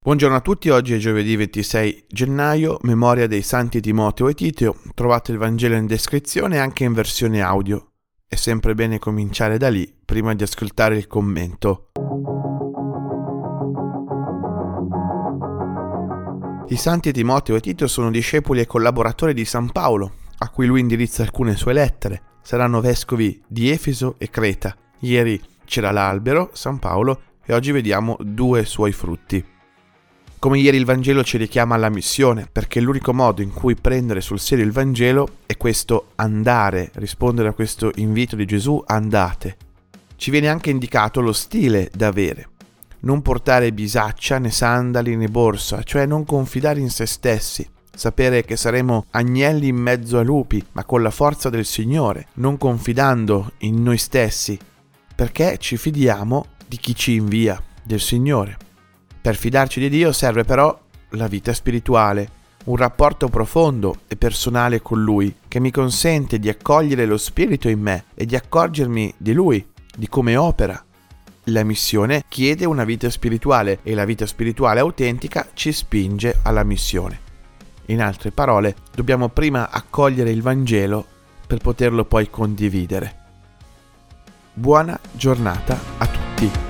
Buongiorno a tutti, oggi è giovedì 26 gennaio, memoria dei santi Timoteo e Titio, trovate il Vangelo in descrizione anche in versione audio. È sempre bene cominciare da lì prima di ascoltare il commento. I santi Timoteo e Tito sono discepoli e collaboratori di San Paolo, a cui lui indirizza alcune sue lettere. Saranno vescovi di Efeso e Creta. Ieri c'era l'albero, San Paolo, e oggi vediamo due suoi frutti. Come ieri il Vangelo ci richiama alla missione, perché l'unico modo in cui prendere sul serio il Vangelo è questo andare, rispondere a questo invito di Gesù, andate. Ci viene anche indicato lo stile da avere. Non portare bisaccia, né sandali, né borsa, cioè non confidare in se stessi, sapere che saremo agnelli in mezzo a lupi, ma con la forza del Signore, non confidando in noi stessi, perché ci fidiamo di chi ci invia, del Signore. Per fidarci di Dio serve però la vita spirituale, un rapporto profondo e personale con Lui, che mi consente di accogliere lo Spirito in me e di accorgermi di Lui, di come opera. La missione chiede una vita spirituale e la vita spirituale autentica ci spinge alla missione. In altre parole, dobbiamo prima accogliere il Vangelo per poterlo poi condividere. Buona giornata a tutti.